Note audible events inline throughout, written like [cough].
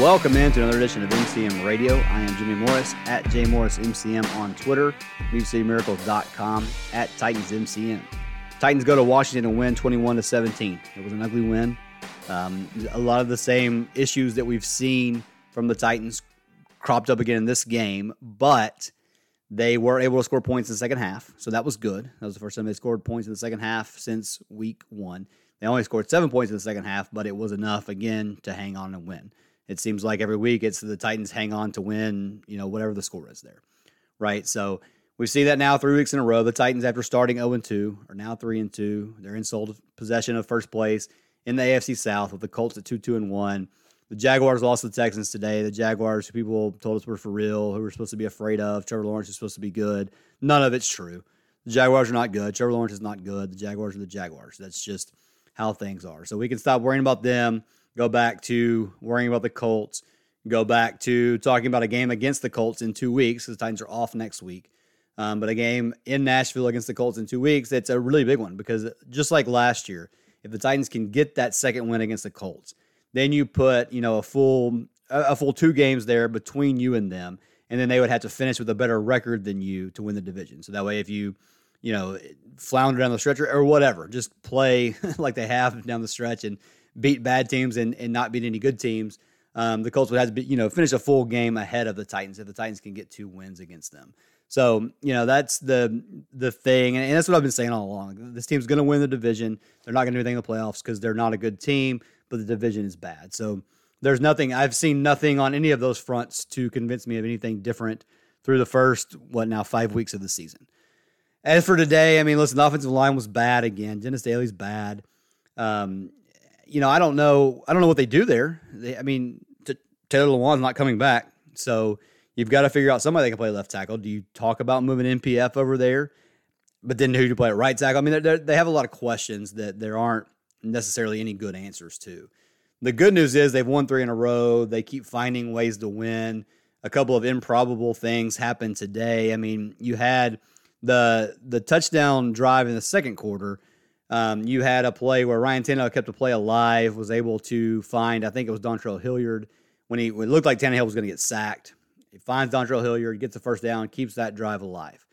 Welcome in to another edition of MCM Radio. I am Jimmy Morris at JMorrisMCM on Twitter, MusicCityMiracles.com at TitansMCM. Titans go to Washington and win 21 to 17. It was an ugly win. Um, a lot of the same issues that we've seen from the Titans cropped up again in this game, but they were able to score points in the second half, so that was good. That was the first time they scored points in the second half since week one. They only scored seven points in the second half, but it was enough again to hang on and win. It seems like every week it's the Titans hang on to win, you know, whatever the score is there, right? So we see that now three weeks in a row. The Titans, after starting 0 2, are now 3 and 2. They're in sole possession of first place in the AFC South with the Colts at 2 2 and 1. The Jaguars lost to the Texans today. The Jaguars, who people told us were for real, who we're supposed to be afraid of. Trevor Lawrence is supposed to be good. None of it's true. The Jaguars are not good. Trevor Lawrence is not good. The Jaguars are the Jaguars. That's just how things are. So we can stop worrying about them go back to worrying about the Colts, go back to talking about a game against the Colts in two weeks because the Titans are off next week. Um, but a game in Nashville against the Colts in two weeks, it's a really big one because just like last year, if the Titans can get that second win against the Colts, then you put you know a full a full two games there between you and them, and then they would have to finish with a better record than you to win the division. So that way, if you you know flounder down the stretch or whatever, just play [laughs] like they have down the stretch and beat bad teams and, and not beat any good teams. Um, the Colts would have to be, you know, finish a full game ahead of the Titans if the Titans can get two wins against them. So, you know, that's the the thing. And, that's what I've been saying all along. This team's going to win the division. They're not going to do anything in the playoffs because they're not a good team, but the division is bad. So there's nothing, I've seen nothing on any of those fronts to convince me of anything different through the first, what now, five weeks of the season. As for today, I mean, listen, the offensive line was bad again. Dennis Daly's bad. Um, you know, I don't know. I don't know what they do there. They, I mean, t- Taylor Lewan's not coming back, so you've got to figure out somebody that can play left tackle. Do you talk about moving NPF over there? But then who do you play at right tackle? I mean, they're, they have a lot of questions that there aren't necessarily any good answers to. The good news is they've won three in a row. They keep finding ways to win. A couple of improbable things happened today. I mean, you had the the touchdown drive in the second quarter um, you had a play where Ryan Tannehill kept the play alive, was able to find, I think it was Dontrell Hilliard, when he when it looked like Tannehill was going to get sacked. He finds Dontrell Hilliard, gets the first down, keeps that drive alive.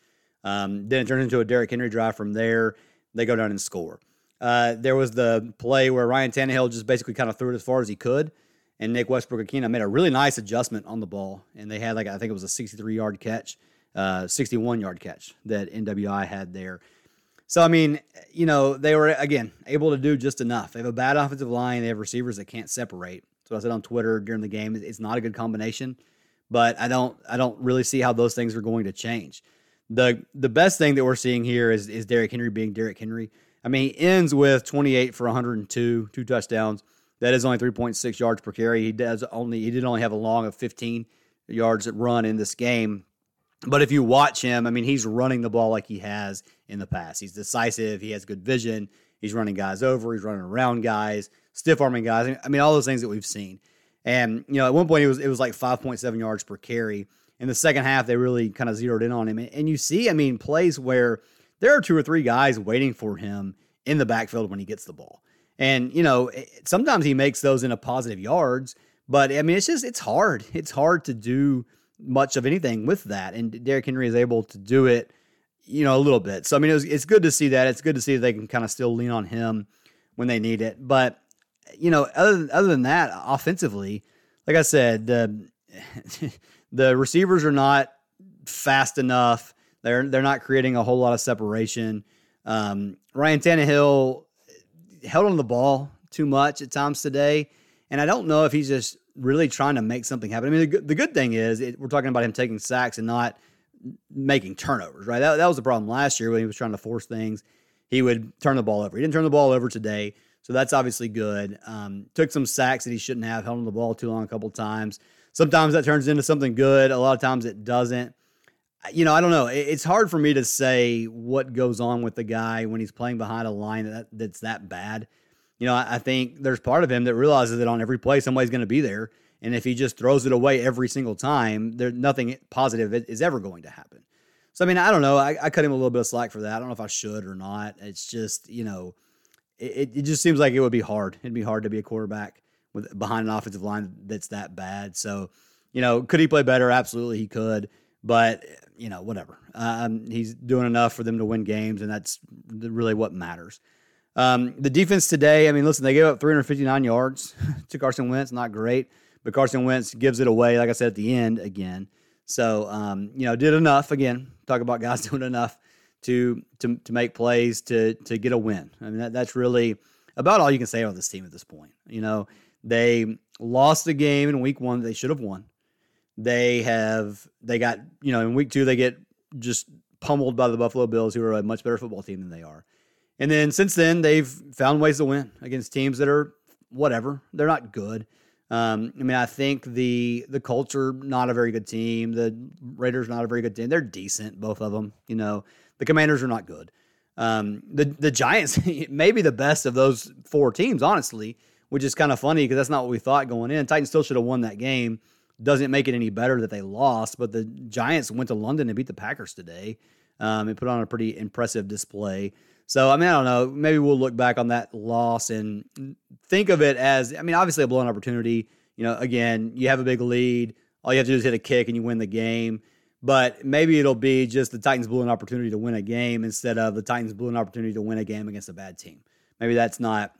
Um, then it turns into a Derrick Henry drive from there. They go down and score. Uh, there was the play where Ryan Tannehill just basically kind of threw it as far as he could, and Nick Westbrook-Ikhine made a really nice adjustment on the ball, and they had like I think it was a 63 yard catch, uh, 61 yard catch that NWI had there. So I mean, you know, they were again able to do just enough. They have a bad offensive line. They have receivers that can't separate. So I said on Twitter during the game, it's not a good combination. But I don't, I don't really see how those things are going to change. the The best thing that we're seeing here is is Derrick Henry being Derrick Henry. I mean, he ends with 28 for 102, two touchdowns. That is only 3.6 yards per carry. He does only he did only have a long of 15 yards at run in this game. But if you watch him, I mean, he's running the ball like he has in the past. He's decisive. He has good vision. He's running guys over. He's running around guys, stiff arming guys. I mean, all those things that we've seen. And you know, at one point it was it was like 5.7 yards per carry. In the second half, they really kind of zeroed in on him. And you see, I mean, plays where there are two or three guys waiting for him in the backfield when he gets the ball. And you know, sometimes he makes those into positive yards. But I mean, it's just it's hard. It's hard to do much of anything with that. And Derrick Henry is able to do it, you know, a little bit. So I mean, it was, it's good to see that. It's good to see they can kind of still lean on him when they need it. But you know, other than, other than that, offensively, like I said, the [laughs] the receivers are not fast enough. They're they're not creating a whole lot of separation. Um, Ryan Tannehill held on the ball too much at times today, and I don't know if he's just really trying to make something happen. I mean, the, the good thing is it, we're talking about him taking sacks and not making turnovers, right? That, that was the problem last year when he was trying to force things. He would turn the ball over. He didn't turn the ball over today, so that's obviously good. Um, took some sacks that he shouldn't have, held on the ball too long a couple times. Sometimes that turns into something good. A lot of times it doesn't. You know, I don't know. It's hard for me to say what goes on with the guy when he's playing behind a line that, that's that bad. You know, I think there's part of him that realizes that on every play somebody's going to be there, and if he just throws it away every single time, there's nothing positive is ever going to happen. So I mean, I don't know. I, I, cut him a little bit of slack for that. I don't know if I should or not. It's just you know, it, it just seems like it would be hard. It'd be hard to be a quarterback with behind an offensive line that's that bad. So you know, could he play better? Absolutely, he could. But you know, whatever. Um, he's doing enough for them to win games, and that's really what matters. Um, the defense today, I mean, listen, they gave up 359 yards [laughs] to Carson Wentz. Not great, but Carson Wentz gives it away, like I said at the end again. So, um, you know, did enough again. Talk about guys [laughs] doing enough to to to make plays to to get a win. I mean, that, that's really about all you can say about this team at this point. You know, they lost the game in week one they should have won. They have they got you know in week two they get just pummeled by the Buffalo Bills, who are a much better football team than they are. And then since then they've found ways to win against teams that are whatever. They're not good. Um, I mean, I think the the culture not a very good team. The Raiders not a very good team. They're decent, both of them. You know, the Commanders are not good. Um, the the Giants [laughs] maybe the best of those four teams, honestly, which is kind of funny because that's not what we thought going in. Titans still should have won that game. Doesn't make it any better that they lost, but the Giants went to London and beat the Packers today um, and put on a pretty impressive display. So, I mean, I don't know. Maybe we'll look back on that loss and think of it as, I mean, obviously a blown opportunity. You know, again, you have a big lead. All you have to do is hit a kick and you win the game. But maybe it'll be just the Titans blew an opportunity to win a game instead of the Titans blew an opportunity to win a game against a bad team. Maybe that's not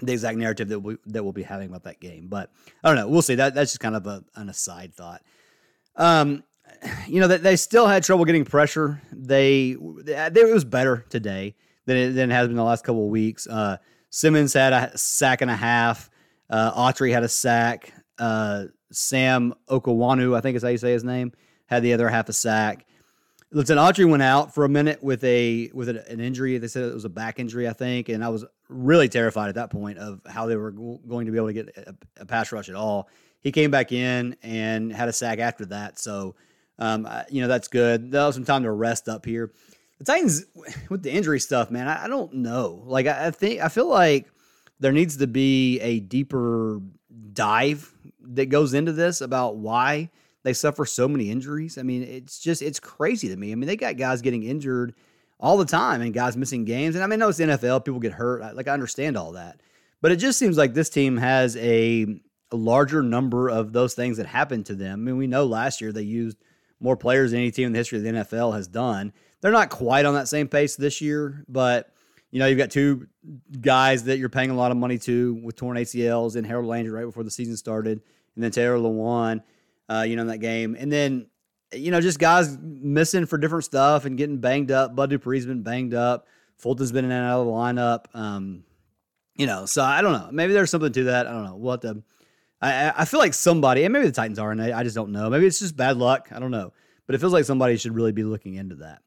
the exact narrative that we that we'll be having about that game. But I don't know. We'll see. That that's just kind of a, an aside thought. Um, you know that they still had trouble getting pressure. They, they it was better today than it, than it has been the last couple of weeks. Uh, Simmons had a sack and a half. Uh, Autry had a sack. Uh, Sam Okuayinonu, I think is how you say his name, had the other half a sack. Listen, Autry went out for a minute with a with an injury. They said it was a back injury, I think, and I was really terrified at that point of how they were going to be able to get a, a pass rush at all. He came back in and had a sack after that, so um, you know that's good. They'll have some time to rest up here Titans with the injury stuff, man, I, I don't know. Like I, I, think I feel like there needs to be a deeper dive that goes into this about why they suffer so many injuries. I mean, it's just it's crazy to me. I mean, they got guys getting injured all the time and guys missing games. And I mean, I know it's NFL, people get hurt. Like I understand all that. But it just seems like this team has a, a larger number of those things that happened to them. I mean, we know last year they used more players than any team in the history of the NFL has done. They're not quite on that same pace this year, but you know, you've got two guys that you're paying a lot of money to with torn ACLs and Harold Landry right before the season started, and then Taylor Lewan, uh, you know, in that game. And then, you know, just guys missing for different stuff and getting banged up. Bud Dupree's been banged up. Fulton's been in and out of the lineup. Um, you know, so I don't know. Maybe there's something to that. I don't know. What the I, I feel like somebody, and maybe the Titans are, and I, I just don't know. Maybe it's just bad luck. I don't know. But it feels like somebody should really be looking into that.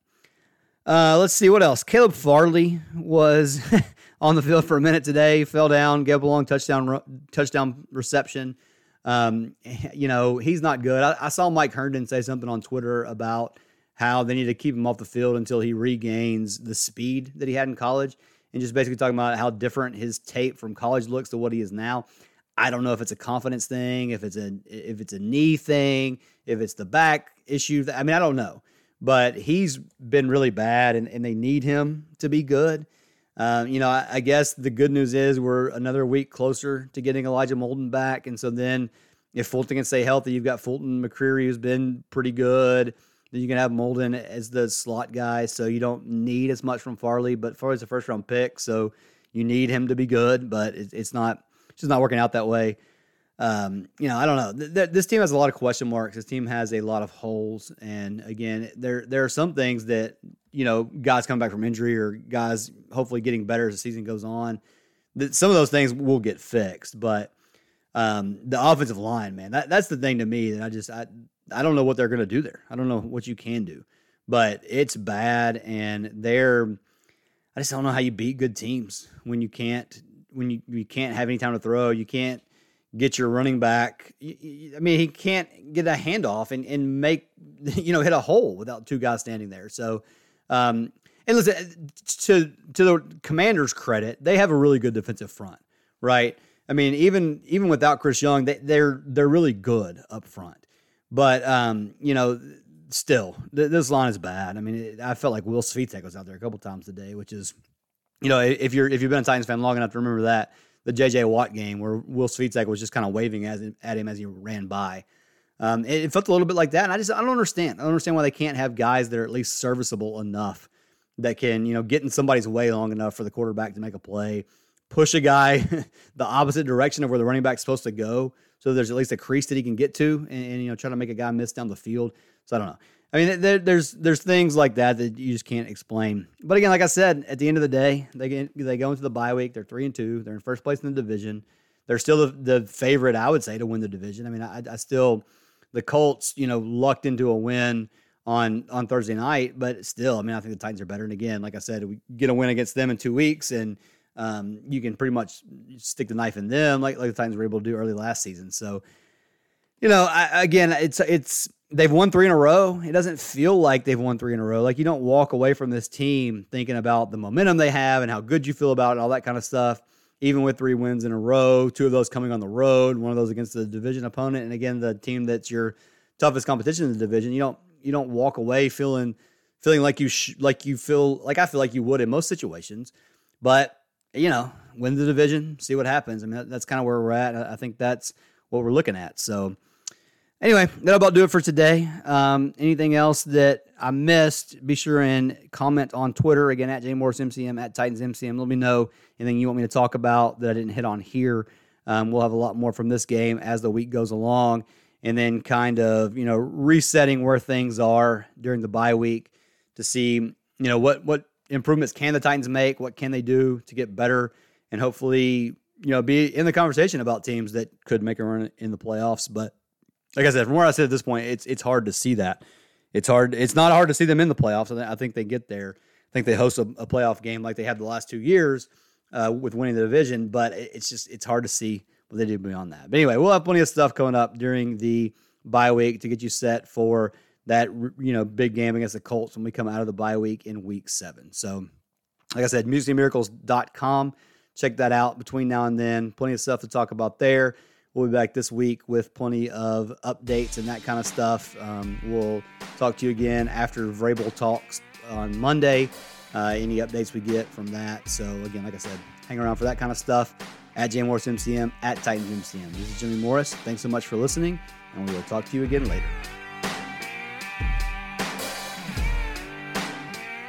Uh, let's see what else. Caleb Farley was [laughs] on the field for a minute today. Fell down, gave a long touchdown touchdown reception. Um, you know he's not good. I, I, saw Mike Herndon say something on Twitter about how they need to keep him off the field until he regains the speed that he had in college, and just basically talking about how different his tape from college looks to what he is now. I don't know if it's a confidence thing, if it's a if it's a knee thing, if it's the back issue. I mean, I don't know but he's been really bad, and, and they need him to be good. Uh, you know, I, I, guess the good news is we're another week closer to getting Elijah Molden back, and so then if Fulton can stay healthy, you've got Fulton McCreary who's been pretty good, Then you can have Molden as the slot guy, so you don't need as much from Farley. But Farley's a first round pick, so you need him to be good. But it's not it's just not working out that way. Um, you know, I don't know. this team has a lot of question marks. This team has a lot of holes, and again, there there are some things that you know guys come back from injury or guys hopefully getting better as the season goes on. That some of those things will get fixed, but um, the offensive line, man, that, that's the thing to me that I just I I don't know what they're going to do there. I don't know what you can do, but it's bad, and they're. I just don't know how you beat good teams when you can't when you, you can't have any time to throw. You can't get your running back. I mean, he can't get a handoff and, and make [laughs] you know hit a hole without two guys standing there. So, um, and listen to to the Commanders' credit, they have a really good defensive front, right? I mean, even even without Chase Young, they, they're they're really good up front. But um, you know, still, th- this line is bad. I mean, it, I felt like Will Svitek was out there a couple times today, which is, you know, if you're if you've been a Titans fan long enough to remember that the J.J. Watt game where Will Svitek was just kind of waving at him as he ran by. Um, it, it, felt a little bit like that, and I just I don't understand. I don't understand why they can't have guys that are at least serviceable enough that can you know get in somebody's way long enough for the quarterback to make a play, push a guy [laughs] the opposite direction of where the running back's supposed to go, so there's at least a crease that he can get to, and, and you know try to make a guy miss down the field. So I don't know. I mean, there, there's there's things like that that you just can't explain. But again, like I said, at the end of the day, they get, they go into the bye week. They're three and two. They're in first place in the division. They're still the, the favorite, I would say, to win the division. I mean, I, I still the Colts, you know, lucked into a win on on Thursday night, but still, I mean, I think the Titans are better. And again, like I said, we get a win against them in two weeks, and um, you can pretty much stick the knife in them, like like the Titans were able to do early last season. So, you know, I, again, it's it's they've won three in a row. It doesn't feel like they've won three in a row. Like you don't walk away from this team thinking about the momentum they have and how good you feel about it and all that kind of stuff. Even with three wins in a row, two of those coming on the road, one of those against the division opponent, and again the team that's your toughest competition in the division. You don't you don't walk away feeling feeling like you sh- like you feel like I feel like you would in most situations. But you know, win the division, see what happens. I mean, that's kind of where we're at. I think that's what we're looking at. So Anyway, that'll about do it for today. Um, anything else that I missed, be sure and comment on Twitter again at JMorrisMCM at TitansMCM. Let me know anything you want me to talk about that I didn't hit on here. Um, we'll have a lot more from this game as the week goes along, and then kind of you know resetting where things are during the bye week to see you know what what improvements can the Titans make, what can they do to get better, and hopefully you know be in the conversation about teams that could make a run in the playoffs, but like I said, from where I sit at this point, it's it's hard to see that. It's hard. It's not hard to see them in the playoffs. I think they get there. I think they host a, a playoff game like they had the last two years uh, with winning the division. But it's just it's hard to see what they do beyond that. But anyway, we'll have plenty of stuff coming up during the bye week to get you set for that you know big game against the Colts when we come out of the bye week in week seven. So, like I said, musicmiracles.com. Check that out between now and then. Plenty of stuff to talk about there. We'll be back this week with plenty of updates and that kind of stuff. Um, we'll talk to you again after Vrabel talks on Monday. Uh, any updates we get from that. So again, like I said, hang around for that kind of stuff at J Morris MCM at Titans MCM. This is Jimmy Morris. Thanks so much for listening, and we will talk to you again later.